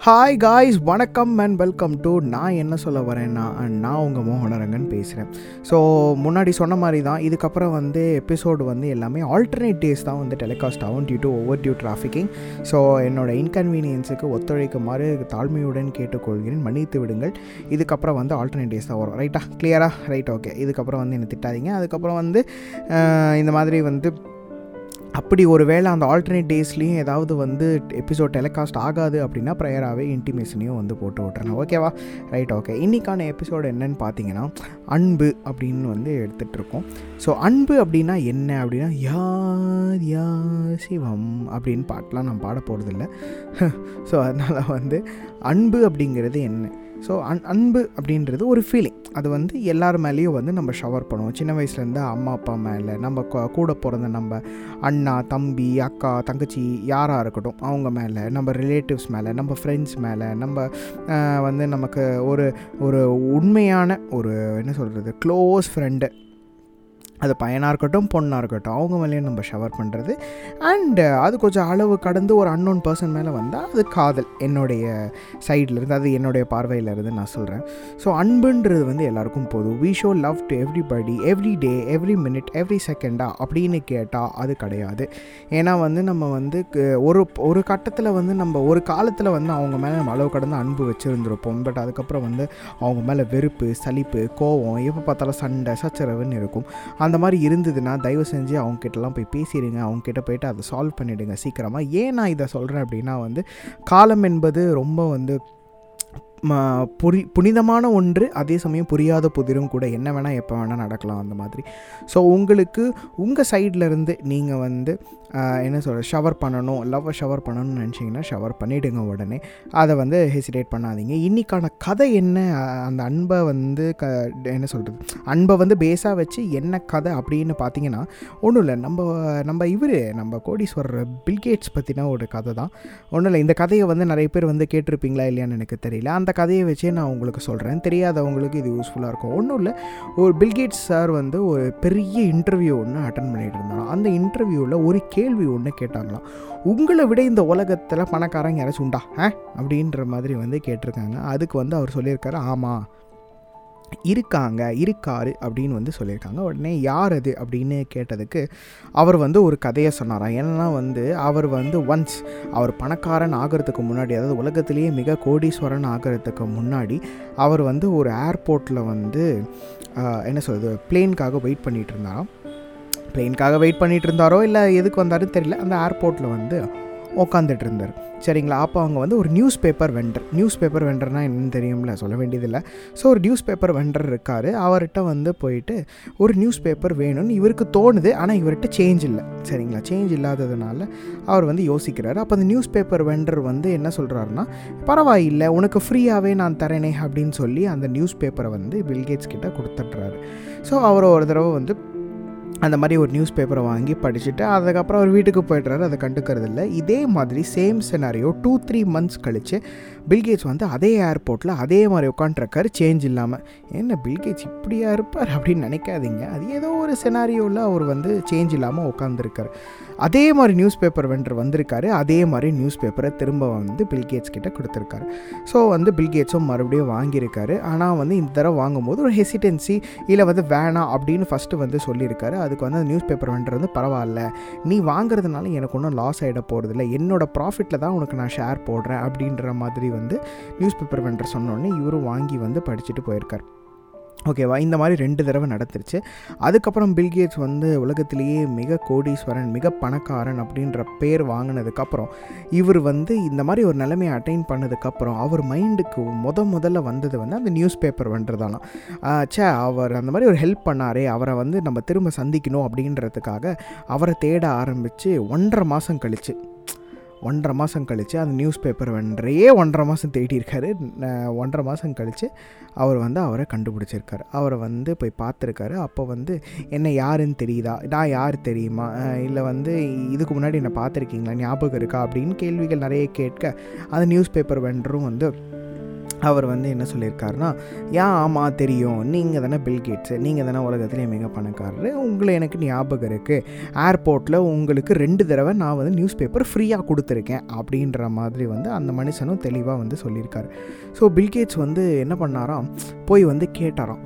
Hi guys வணக்கம் and welcome to நான் என்ன சொல்ல வரேன்னா நான் உங்கள் மோகனரங்கன் பேசுகிறேன் ஸோ முன்னாடி சொன்ன மாதிரி தான் இதுக்கப்புறம் வந்து எபிசோடு வந்து எல்லாமே ஆல்டர்னேட் டேஸ் தான் வந்து டெலிகாஸ்ட் ஆகும் due to over due trafficking so என்னோட இன்கன்வீனியன்ஸுக்கு ஒத்துழைக்குமாறு தாழ்மையுடன் கேட்டுக்கொள்கிறேன். மன்னித்து விடுங்கள். இதுக்கப்புறம் வந்து ஆல்டர்னேட் டேஸ் தான் வரும். ரைட்டா கிளியரா ரைட் ஓகே இதுக்கப்புறம் வந்து என்னை திட்டாதீங்க. அதுக்கப்புறம் வந்து இந்த மாதிரி வந்து அப்படி ஒரு வேளை அந்த ஆல்டர்னேட் டேஸ்லேயும் ஏதாவது வந்து எபிசோட் டெலிகாஸ்ட் ஆகாது அப்படின்னா ப்ரேயராகவே இன்டிமேஷனையும் வந்து போட்டு விட்றேன் ஓகேவா ரைட் ஓகே இன்றைக்கான எபிசோடு என்னன்னு பார்த்தீங்கன்னா அன்பு அப்படின்னு வந்து எடுத்துகிட்ருக்கோம் ஸோ அன்பு அப்படின்னா என்ன? அப்படின்னா யார் யார் சிவம் அப்படின்னு பாட்டெலாம் நான் பாட போகிறதில்ல ஸோ அதனால் வந்து அன்பு அப்படிங்கிறது என்ன? ஸோ அன் அன்பு அப்படின்றது ஒரு ஃபீலிங் அது வந்து எல்லார் மேலேயும் வந்து நம்ம ஷவர் பண்ணுவோம். சின்ன வயசுலேருந்து அம்மா அப்பா மேலே நம்ம கூட பிறந்த நம்ம அண்ணா தம்பி அக்கா தங்கச்சி யாராக இருக்கட்டும் அவங்க மேலே நம்ம ரிலேட்டிவ்ஸ் மேலே நம்ம ஃப்ரெண்ட்ஸ் மேலே நம்ம வந்து நமக்கு ஒரு ஒரு உண்மையான ஒரு என்ன சொல்கிறது க்ளோஸ் ஃப்ரெண்டு அது பையனாக இருக்கட்டும் பொண்ணாக இருக்கட்டும் அவங்க மேலேயும் நம்ம ஷவர் பண்ணுறது அண்டு அது கொஞ்சம் அளவு கடந்து ஒரு அன்னோன் பர்சன் மேலே வந்தால் அது காதல் என்னுடைய சைடில் இருந்து அது என்னுடைய பார்வையில் இருந்து நான் சொல்கிறேன் ஸோ அன்புன்றது வந்து எல்லாருக்கும் போதும். We show love to everybody every day every minute every செகண்டா அப்படின்னு கேட்டால் அது கிடையாது. ஏன்னா வந்து நம்ம வந்து க- ஒரு ஒரு கட்டத்தில் வந்து நம்ம ஒரு காலத்தில் வந்து அவங்க மேலே நம்ம அளவு கடந்து அன்பு வச்சுருந்துருப்போம். பட் அதுக்கப்புறம் வந்து அவங்க மேலே வெறுப்பு சலிப்பு கோவம் எப்போ பார்த்தாலும் சண்டை சச்சரவுன்னு இருக்கும். அந்த மாதிரி இருந்ததுன்னா தயவு செஞ்சு அவங்கக்கிட்டலாம் போய் பேசிடுங்க. அவங்கக்கிட்ட போயிட்டு அதை சால்வ் பண்ணிவிடுங்க சீக்கிரமாக ஏன் நான் இதை சொல்கிறேன் அப்படின்னா வந்து காலம் என்பது ரொம்ப வந்து புரி புனிதமான ஒன்று அதே சமயம் புரியாத புதிரும் கூட என்ன வேணால் எப்போ வேணால் நடக்கலாம் அந்த மாதிரி. ஸோ உங்களுக்கு உங்கள் சைடில் இருந்து நீங்கள் வந்து என்ன சொல்கிற ஷவர் பண்ணணும் லவ்வை ஷவர் பண்ணணும்னு நினச்சிங்கன்னா ஷவர் பண்ணிவிடுங்க உடனே. அதை வந்து ஹெசிடேட் பண்ணாதீங்க. இன்றைக்கான கதை என்ன? அந்த அன்பை வந்து க என்ன சொல்கிறது அன்பை வந்து பேஸாக வச்சு என்ன கதை அப்படின்னு பார்த்தீங்கன்னா ஒன்றும் இல்லை. நம்ம நம்ம இவர் நம்ம கோடீஸ்வரர் பில்கேட்ஸ் பற்றின ஒரு கதை தான் ஒன்றும் இல்லை. இந்த கதையை வந்து நிறைய பேர் வந்து கேட்டிருப்பீங்களா இல்லையான்னு எனக்கு தெரியல. அந்த அந்த கதையை வச்சே நான் உங்களுக்கு சொல்கிறேன் தெரியாதவங்களுக்கு இது யூஸ்ஃபுல்லாக இருக்கும். ஒன்றும் இல்லை. ஒரு பில்கேட்ஸ் சார் வந்து ஒரு பெரிய இன்டர்வியூ ஒன்று அட்டன் பண்ணிகிட்டு இருந்தாலும் அந்த இன்டர்வியூவில் ஒரு கேள்வி ஒன்று கேட்டாங்களாம். உங்களை விட இந்த உலகத்தில் பணக்காரங்க யாராச்சும் உண்டா? ஆ? அப்படின்ற மாதிரி வந்து கேட்டிருக்காங்க. அதுக்கு வந்து அவர் சொல்லியிருக்காரு ஆமாம் இருக்காங்க இருக்காரு அப்படின்னு வந்து சொல்லியிருக்காங்க. உடனே யார் அது அப்படின்னு கேட்டதுக்கு அவர் வந்து ஒரு கதையை சொன்னாராம். ஏன்னா வந்து அவர் வந்து ஒன்ஸ் அவர் பணக்காரன் ஆகிறதுக்கு முன்னாடி அதாவது உலகத்திலேயே மிக கோடீஸ்வரன் ஆகிறதுக்கு முன்னாடி அவர் வந்து ஒரு ஏர்போர்ட்டில் வந்து என்ன சொல்கிறது பிளேனுக்காக வெயிட் பண்ணிகிட்டு இருந்தாராம் பிளேனுக்காக வெயிட் பண்ணிகிட்டு இருந்தாரோ இல்லை எதுக்கு வந்தாருன்னு தெரியல. அந்த ஏர்போர்ட்டில் வந்து உக்காந்துட்டு இருந்தார் சரிங்களா? அப்போ அவங்க வந்து ஒரு newspaper vendor newspaper வெண்டர்னால் என்னன்னு தெரியும்ல? சொல்ல வேண்டியதில்லை. ஸோ ஒரு நியூஸ் பேப்பர் வெண்டர் இருக்கார். அவர்கிட்ட வந்து போயிட்டு ஒரு நியூஸ் பேப்பர் வேணும்னு இவருக்கு தோணுது. ஆனால் இவர்கிட்ட சேஞ்ச் இல்லை. சரிங்களா? சேஞ்ச் இல்லாததுனால அவர் வந்து யோசிக்கிறாரு. அப்போ அந்த நியூஸ் பேப்பர் வெண்டர் வந்து என்ன சொல்கிறாருன்னா பரவாயில்லை. உனக்கு ஃப்ரீயாகவே நான் தரேனே அப்படின்னு சொல்லி அந்த நியூஸ் பேப்பரை வந்து பில்கேட்ஸ் கிட்ட கொடுத்துட்றாரு. ஸோ அவர் ஒரு தடவை வந்து அந்த மாதிரி ஒரு நியூஸ் பேப்பரை வாங்கி படிச்சுட்டு அதுக்கப்புறம் அவர் வீட்டுக்கு போய்ட்றாரு. அதை கண்டுக்கிறது இல்லை இதே மாதிரி same scenario two three months கழித்து பில்கேட்ஸ் வந்து அதே ஏர்போர்ட்டில் அதே மாதிரி உட்காண்ட்ருக்காரு சேஞ்ச் இல்லாமல் என்ன பில்கேட்ஸ் இப்படியா இருப்பார் அப்படின்னு நினைக்காதீங்க. அது ஏதோ ஒரு சினாரியோவில் அவர் வந்து சேஞ்ச் இல்லாமல் உட்காந்துருக்கார் அதே மாதிரி நியூஸ் பேப்பர் வெண்டர் வந்திருக்காரு. அதே மாதிரி நியூஸ் பேப்பரை திரும்ப வந்து பில்கேட்ஸ் கிட்ட கொடுத்துருக்காரு. ஸோ வந்து பில்கேட்ஸும் மறுபடியும் வாங்கியிருக்காரு. ஆனால் வந்து இந்த தடவை வாங்கும்போது ஒரு ஹெசிடென்சி இல்லை வந்து வேணாம் அப்படின்னு ஃபஸ்ட்டு வந்து சொல்லியிருக்காரு. அதுக்கு வந்து அந்த நியூஸ் பேப்பர் வெண்டர் வந்து பரவாயில்ல. நீ வாங்குறதுனால எனக்கு ஒன்றும் லாஸ் ஆகிட போகிறதில்ல என்னோடய ப்ராஃபிட்டில் தான் உனக்கு நான் ஷேர் போடுறேன் அப்படின்ற மாதிரி வந்து நியூஸ் பேப்பர் வெண்டர் சொன்னோடனே இவரும் வாங்கி வந்து படிச்சுட்டு போயிருக்கார். ஓகேவா? இந்த மாதிரி ரெண்டு தடவை நடத்துருச்சு அதுக்கப்புறம் பில்கேட்ஸ் வந்து உலகத்திலேயே மிக கோடீஸ்வரன் மிக பணக்காரன் அப்படின்ற பேர் வாங்கினதுக்கப்புறம் இவர் வந்து இந்த மாதிரி ஒரு நிலைமையை அட்டைன் பண்ணதுக்கப்புறம் அவர் மைண்டுக்கு முத முதல்ல வந்தது வந்து அந்த நியூஸ் பேப்பர் வந்துதானா ச்சே அவர் அந்த மாதிரி ஒரு ஹெல்ப் பண்ணாரே அவரை வந்து நம்ம திரும்ப சந்திக்கணும் அப்படின்றதுக்காக அவரை தேட ஆரம்பித்து ஒன்றரை மாதம் கழிச்சு. ஒன்றரை மாதம் கழித்து அந்த நியூஸ் பேப்பர் வென்றையே ஒன்றரை மாதம் தேடியிருக்காரு. ஒன்றரை மாதம் கழித்து அவர் வந்து அவரை கண்டுபிடிச்சிருக்காரு. அவரை வந்து போய் பார்த்துருக்காரு. அப்போ வந்து என்ன யாருன்னு தெரியுதா? நான் யார் தெரியுமா? இல்லை வந்து இதுக்கு முன்னாடி என்னை பார்த்துருக்கீங்களா? ஞாபகம் இருக்கா? அப்படின்னு கேள்விகள் நிறைய கேட்க அந்த நியூஸ் பேப்பர் வெண்டரும் வந்து அவர் வந்து என்ன சொல்லியிருக்காருன்னா ஏன் ஆமாம் தெரியும். நீங்கள் தானே பில்கேட்ஸு நீங்கள் தானே உலகத்திலே மிக பணக்காரரு. உங்களை எனக்கு ஞாபகம் இருக்குது ஏர்போர்ட்டில் உங்களுக்கு ரெண்டு தடவை நான் வந்து நியூஸ் பேப்பர் ஃப்ரீயாக கொடுத்துருக்கேன். அப்படின்ற மாதிரி வந்து அந்த மனுஷனும் தெளிவாக வந்து சொல்லியிருக்காரு. ஸோ பில்கேட்ஸ் வந்து என்ன பண்ணாராம்? போய் வந்து கேட்டாராம்.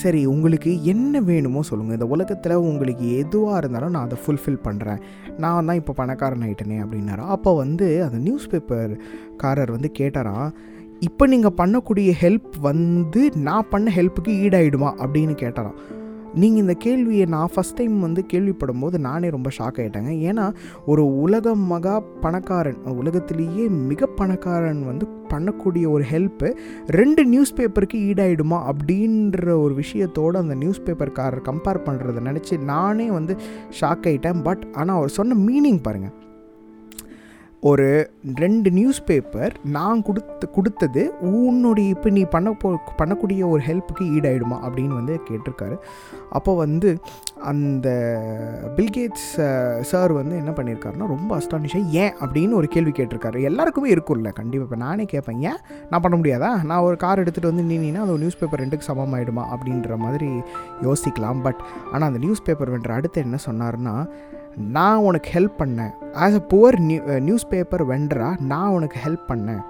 சரி உங்களுக்கு என்ன வேணுமோ சொல்லுங்கள் இந்த உலகத்தில் உங்களுக்கு எதுவாக இருந்தாலும் நான் அதை ஃபுல்ஃபில் பண்ணுறேன் நான் தான் இப்போ பணக்காரன் ஆகிட்டேனே அப்படின்னாரா. அப்போ வந்து அந்த நியூஸ் பேப்பர் காரர் வந்து கேட்டாராம் இப்போ நீங்கள் பண்ணக்கூடிய ஹெல்ப் வந்து நான் பண்ண ஹெல்ப்புக்கு ஈடாயிடுமா? அப்படின்னு கேட்டாராம் நீங்கள் இந்த கேள்வியை நான் ஃபஸ்ட் டைம் வந்து கேள்விப்படும் போது நானே ரொம்ப ஷாக் ஆகிட்டேங்க ஏன்னா ஒரு உலக மகா பணக்காரன் உலகத்திலேயே மிக பணக்காரன் வந்து பண்ணக்கூடிய ஒரு ஹெல்ப்பு ரெண்டு நியூஸ் பேப்பருக்கு ஈடாயிடுமா? அப்படின்ற ஒரு விஷயத்தோடு அந்த நியூஸ் பேப்பர்காரர் கம்பேர் பண்ணுறதை நினச்சி நானே வந்து ஷாக் ஆகிட்டேன் பட் ஆனால் அவர் சொன்ன மீனிங் பாருங்கள் ஒரு ரெண்டு நியூஸ் பேப்பர் நான் கொடுத்து கொடுத்தது உன்னுடைய இப்போ நீ பண்ண போ பண்ணக்கூடிய ஒரு ஹெல்ப்புக்கு ஈடாயிடுமா அப்படின்னு வந்து கேட்டிருக்காரு. அப்போ வந்து அந்த பில்கேட்ஸ் சார் வந்து என்ன பண்ணியிருக்காருன்னா ரொம்ப அஸ்டானிஷாக ஏன் அப்படின்னு ஒரு கேள்வி கேட்டிருக்காரு. எல்லாருக்குமே இருக்கும்ல கண்டிப்பாக இப்போ நானே கேட்பேன் ஏன்? நான் பண்ண முடியாதா? நான் ஒரு கார் எடுத்துகிட்டு வந்து நின்னா அந்த நியூஸ் பேப்பர் ரெண்டுக்கு சமமாயிடுமா? அப்படின்ற மாதிரி யோசிக்கலாம். பட் ஆனால் அந்த நியூஸ் பேப்பர் வென்ற அடுத்து என்ன சொன்னார்னா நான் உனக்கு ஹெல்ப் பண்ணேன். As a poor new newspaper வெண்டரா நான் உனக்கு ஹெல்ப் பண்ணேன்.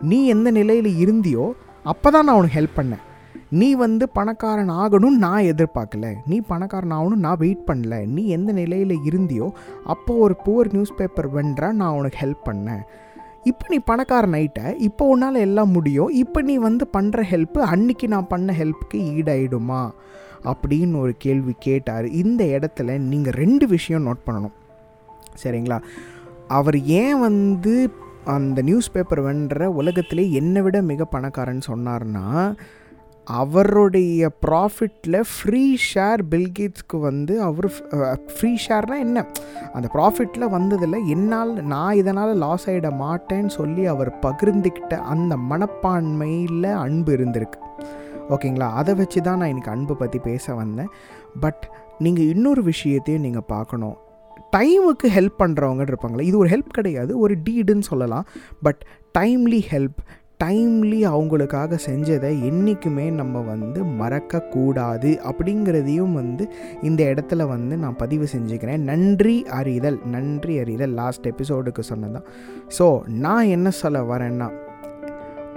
நீ எந்த நிலையில் இருந்தியோ அப்போ தான் நான் உனக்கு ஹெல்ப் பண்ணேன். நீ வந்து பணக்காரன் ஆகணும்னு நான் எதிர்பார்க்கல. நீ பணக்காரன் ஆகணும் நான் வெயிட் பண்ணல. நீ எந்த நிலையில் இருந்தியோ அப்போ ஒரு புவர் நியூஸ் பேப்பர் வென்றா நான் உனக்கு ஹெல்ப் பண்ணேன். இப்போ நீ பணக்காரன் ஆயிட்ட இப்போ உன்னால் எல்லாம் முடியும். இப்போ நீ வந்து பண்ணுற ஹெல்ப்பு அன்னைக்கு நான் பண்ண ஹெல்ப்புக்கு ஈடாயிடுமா? அப்படின்னு ஒரு கேள்வி கேட்டார். இந்த இடத்துல நீங்கள் ரெண்டு விஷயம் நோட் பண்ணணும். சரிங்களா? அவர் ஏன் வந்து அந்த நியூஸ் பேப்பர் வென்ற உலகத்திலே என்னை விட மிக பணக்காரன் சொன்னார்னா அவருடைய ப்ராஃபிட்டில் ஃப்ரீ ஷேர் பில்கேட்ஸ்க்கு வந்து அவர் ஃப்ரீ ஷேர்னால் என்ன? அந்த ப்ராஃபிட்டில் வந்ததில் என்னால் நான் இதனால் லாஸ் ஆகிட மாட்டேன்னு சொல்லி அவர் பகிர்ந்துக்கிட்ட அந்த மனப்பான்மையில் அன்பு இருந்திருக்கு. ஓகேங்களா? அதை வச்சு தான் நான் எனக்கு அன்பை பற்றி பேச வந்தேன். பட் நீங்கள் இன்னொரு விஷயத்தையும் நீங்கள் பார்க்கணும். டைமுக்கு ஹெல்ப் பண்ணுறவங்க இருப்பாங்களே இது ஒரு ஹெல்ப் கிடையாது ஒரு டீடுன்னு சொல்லலாம். பட் டைம்லி ஹெல்ப் டைம்லி அவங்களுக்காக செஞ்சதை என்றைக்குமே நம்ம வந்து மறக்கக்கூடாது அப்படிங்கிறதையும் வந்து இந்த இடத்துல வந்து நான் பதிவு செஞ்சுக்கிறேன். நன்றி அறிதல் நன்றி அறிதல் லாஸ்ட் எபிசோடுக்கு சொன்னதான் ஸோ நான் என்ன சொல்ல வரேன்னா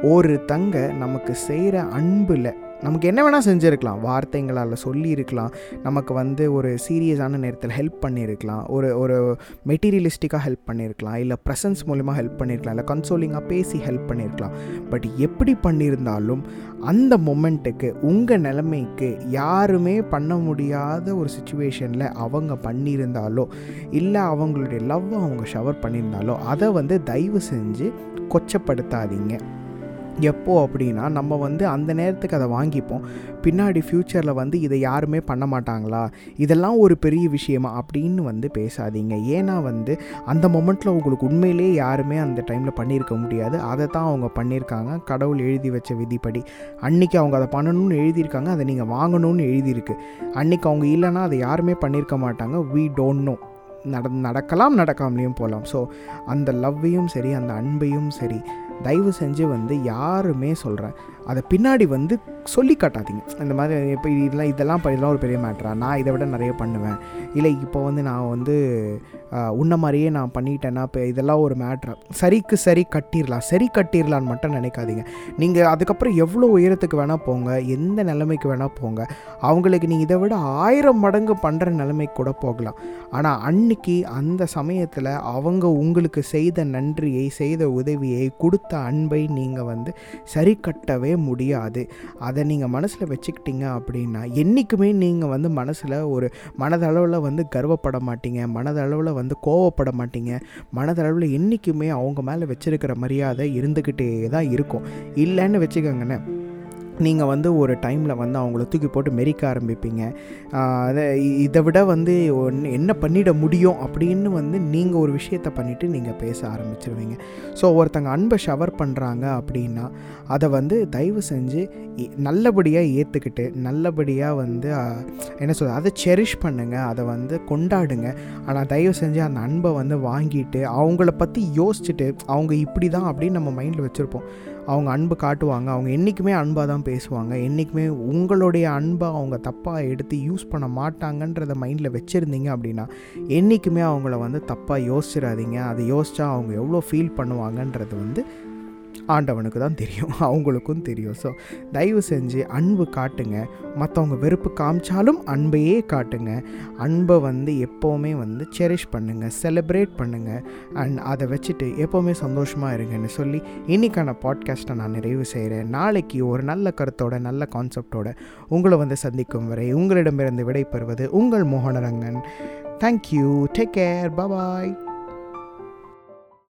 ஒரு தங்க நமக்கு செய்கிற அன்பில் நமக்கு என்ன வேணால் செஞ்சுருக்கலாம். வார்த்தைங்களால் சொல்லியிருக்கலாம். நமக்கு வந்து ஒரு சீரியஸான நேரத்தில் ஹெல்ப் பண்ணியிருக்கலாம். ஒரு ஒரு மெட்டீரியலிஸ்டிக்காக ஹெல்ப் பண்ணியிருக்கலாம். இல்லை ப்ரெசன்ஸ் மூலிமா ஹெல்ப் பண்ணியிருக்கலாம். இல்லை கன்சோலிங்காக பேசி ஹெல்ப் பண்ணியிருக்கலாம். பட் எப்படி பண்ணியிருந்தாலும் அந்த மொமெண்ட்டுக்கு உங்கள் நிலைமைக்கு யாருமே பண்ண முடியாத ஒரு சுச்சுவேஷனில் அவங்க பண்ணியிருந்தாலோ இல்லை அவங்களுடைய லவ்வை அவங்க ஷவர் பண்ணியிருந்தாலோ அதை வந்து தயவு செஞ்சு கொச்சப்படுத்தாதீங்க. எப்போது அப்படின்னா நம்ம வந்து அந்த நேரத்துக்கு அதை வாங்கிப்போம். பின்னாடி ஃப்யூச்சரில் வந்து இதை யாருமே பண்ண மாட்டாங்களா? இதெல்லாம் ஒரு பெரிய விஷயமா அப்படின்னு வந்து பேசாதீங்க. ஏன்னா வந்து அந்த மொமெண்ட்டில் உங்களுக்கு உண்மையிலே யாருமே அந்த டைமில் பண்ணியிருக்க முடியாது. அதை தான் அவங்க பண்ணியிருக்காங்க. கடவுள் எழுதி வச்ச விதிப்படி. அன்றைக்கி அவங்க அதை பண்ணணும்னு எழுதியிருக்காங்க. அதை நீங்கள் வாங்கணும்னு எழுதியிருக்கு. அன்றைக்கி அவங்க இல்லைன்னா அதை யாருமே பண்ணியிருக்க மாட்டாங்க. வி டோன்ட் நோ நட நடக்கலாம் நடக்காமலேயும் போகலாம். ஸோ அந்த லவ்வையும் சரி அந்த அன்பையும் சரி தயவு செஞ்சு வந்து யாருமே சொல்கிறேன் அதை பின்னாடி வந்து சொல்லி காட்டாதீங்க இந்த மாதிரி இப்போ இதெல்லாம் இதெல்லாம் இதெல்லாம் ஒரு பெரிய மேட்ரா நான் இதை விட நிறைய பண்ணுவேன். இல்லை இப்போ வந்து நான் வந்து உன்ன மாதிரியே நான் பண்ணிட்டேன்னா இப்போ இதெல்லாம் ஒரு மேட்ரா சரிக்கு சரி கட்டிடலாம் சரி கட்டிடலான்னு மட்டும் நினைக்காதீங்க. நீங்கள் அதுக்கப்புறம் எவ்வளோ உயரத்துக்கு வேணால் போங்க. எந்த நிலைமைக்கு வேணால் போங்க. அவங்களுக்கு நீங்கள் இதை விட ஆயிரம் மடங்கு பண்ணுற நிலைமைக்கு கூட போகலாம். ஆனால் அன்னைக்கு அந்த சமயத்தில் அவங்க உங்களுக்கு செய்த நன்றியை செய்த உதவியை கொடுத்த அன்பை நீங்கள் வந்து சரி கட்டவே முடியாது. அதை அதை நீங்கள் மனசில் வச்சுக்கிட்டீங்க அப்படின்னா என்றைக்குமே நீங்கள் வந்து மனசில் ஒரு மனதளவில் வந்து கர்வப்பட மாட்டீங்க மனதளவில் வந்து கோவப்பட மாட்டீங்க மனதளவில் என்றைக்குமே அவங்க மேலே வச்சுருக்கிற மரியாதை இருந்துக்கிட்டே தான் இருக்கும். இல்லைன்னு வச்சுக்கோங்கண்ணே நீங்கள் வந்து ஒரு டைமில் வந்து அவங்கள தூக்கி போட்டு மெரிக்க ஆரம்பிப்பீங்க. அதை இதை விட வந்து என்ன பண்ணிட முடியும் அப்படின்னு வந்து நீங்கள் ஒரு விஷயத்த பண்ணிவிட்டு நீங்கள் பேச ஆரம்பிச்சிருவீங்க. ஸோ ஒருத்தங்க அன்பை ஷவர் பண்ணுறாங்க அப்படின்னா அதை வந்து தயவு செஞ்சு நல்லபடியாக ஏற்றுக்கிட்டு நல்லபடியாக வந்து என்ன சொல்கிறது அதை செரிஷ் பண்ணுங்கள் அதை வந்து கொண்டாடுங்க. ஆனால் தயவு செஞ்சு அந்த அன்பை வந்து வாங்கிட்டு அவங்கள பற்றி யோசிச்சுட்டு அவங்க இப்படி தான் அப்படின்னு நம்ம மைண்டில் வச்சுருப்போம். அவங்க அன்பு காட்டுவாங்க. அவங்க என்றைக்குமே அன்பாக தான் பேசுவாங்க. என்றைக்குமே உங்களுடைய அன்பை அவங்க தப்பாக எடுத்து யூஸ் பண்ண மாட்டாங்கன்றத மைண்டில் வச்சுருந்தீங்க அப்படின்னா என்றைக்குமே அவங்கள வந்து தப்பாக யோசிச்சிடாதீங்க அதை யோசித்தா அவங்க எவ்வளோ ஃபீல் பண்ணுவாங்கன்றது வந்து ஆண்டவனுக்கு தான் தெரியும். அவங்களுக்கும் தெரியும். ஸோ தயவு செஞ்சு அன்பு காட்டுங்க. மற்றவங்க வெறுப்பு காமிச்சாலும் அன்பையே காட்டுங்க. அன்பை வந்து எப்போவுமே வந்து செரிஷ் பண்ணுங்கள் செலிப்ரேட் பண்ணுங்கள் அண்ட் அதை வச்சுட்டு எப்போவுமே சந்தோஷமாக இருங்கன்னு சொல்லி இன்றைக்கான பாட்காஸ்ட்டை நான் நிறைவு செய்கிறேன் நாளைக்கு ஒரு நல்ல கருத்தோட நல்ல கான்செப்டோட உங்களை வந்து சந்திக்கும் வரை உங்களிடமிருந்து விடைபெறுவது உங்கள் Mohanarangan thank you take care bye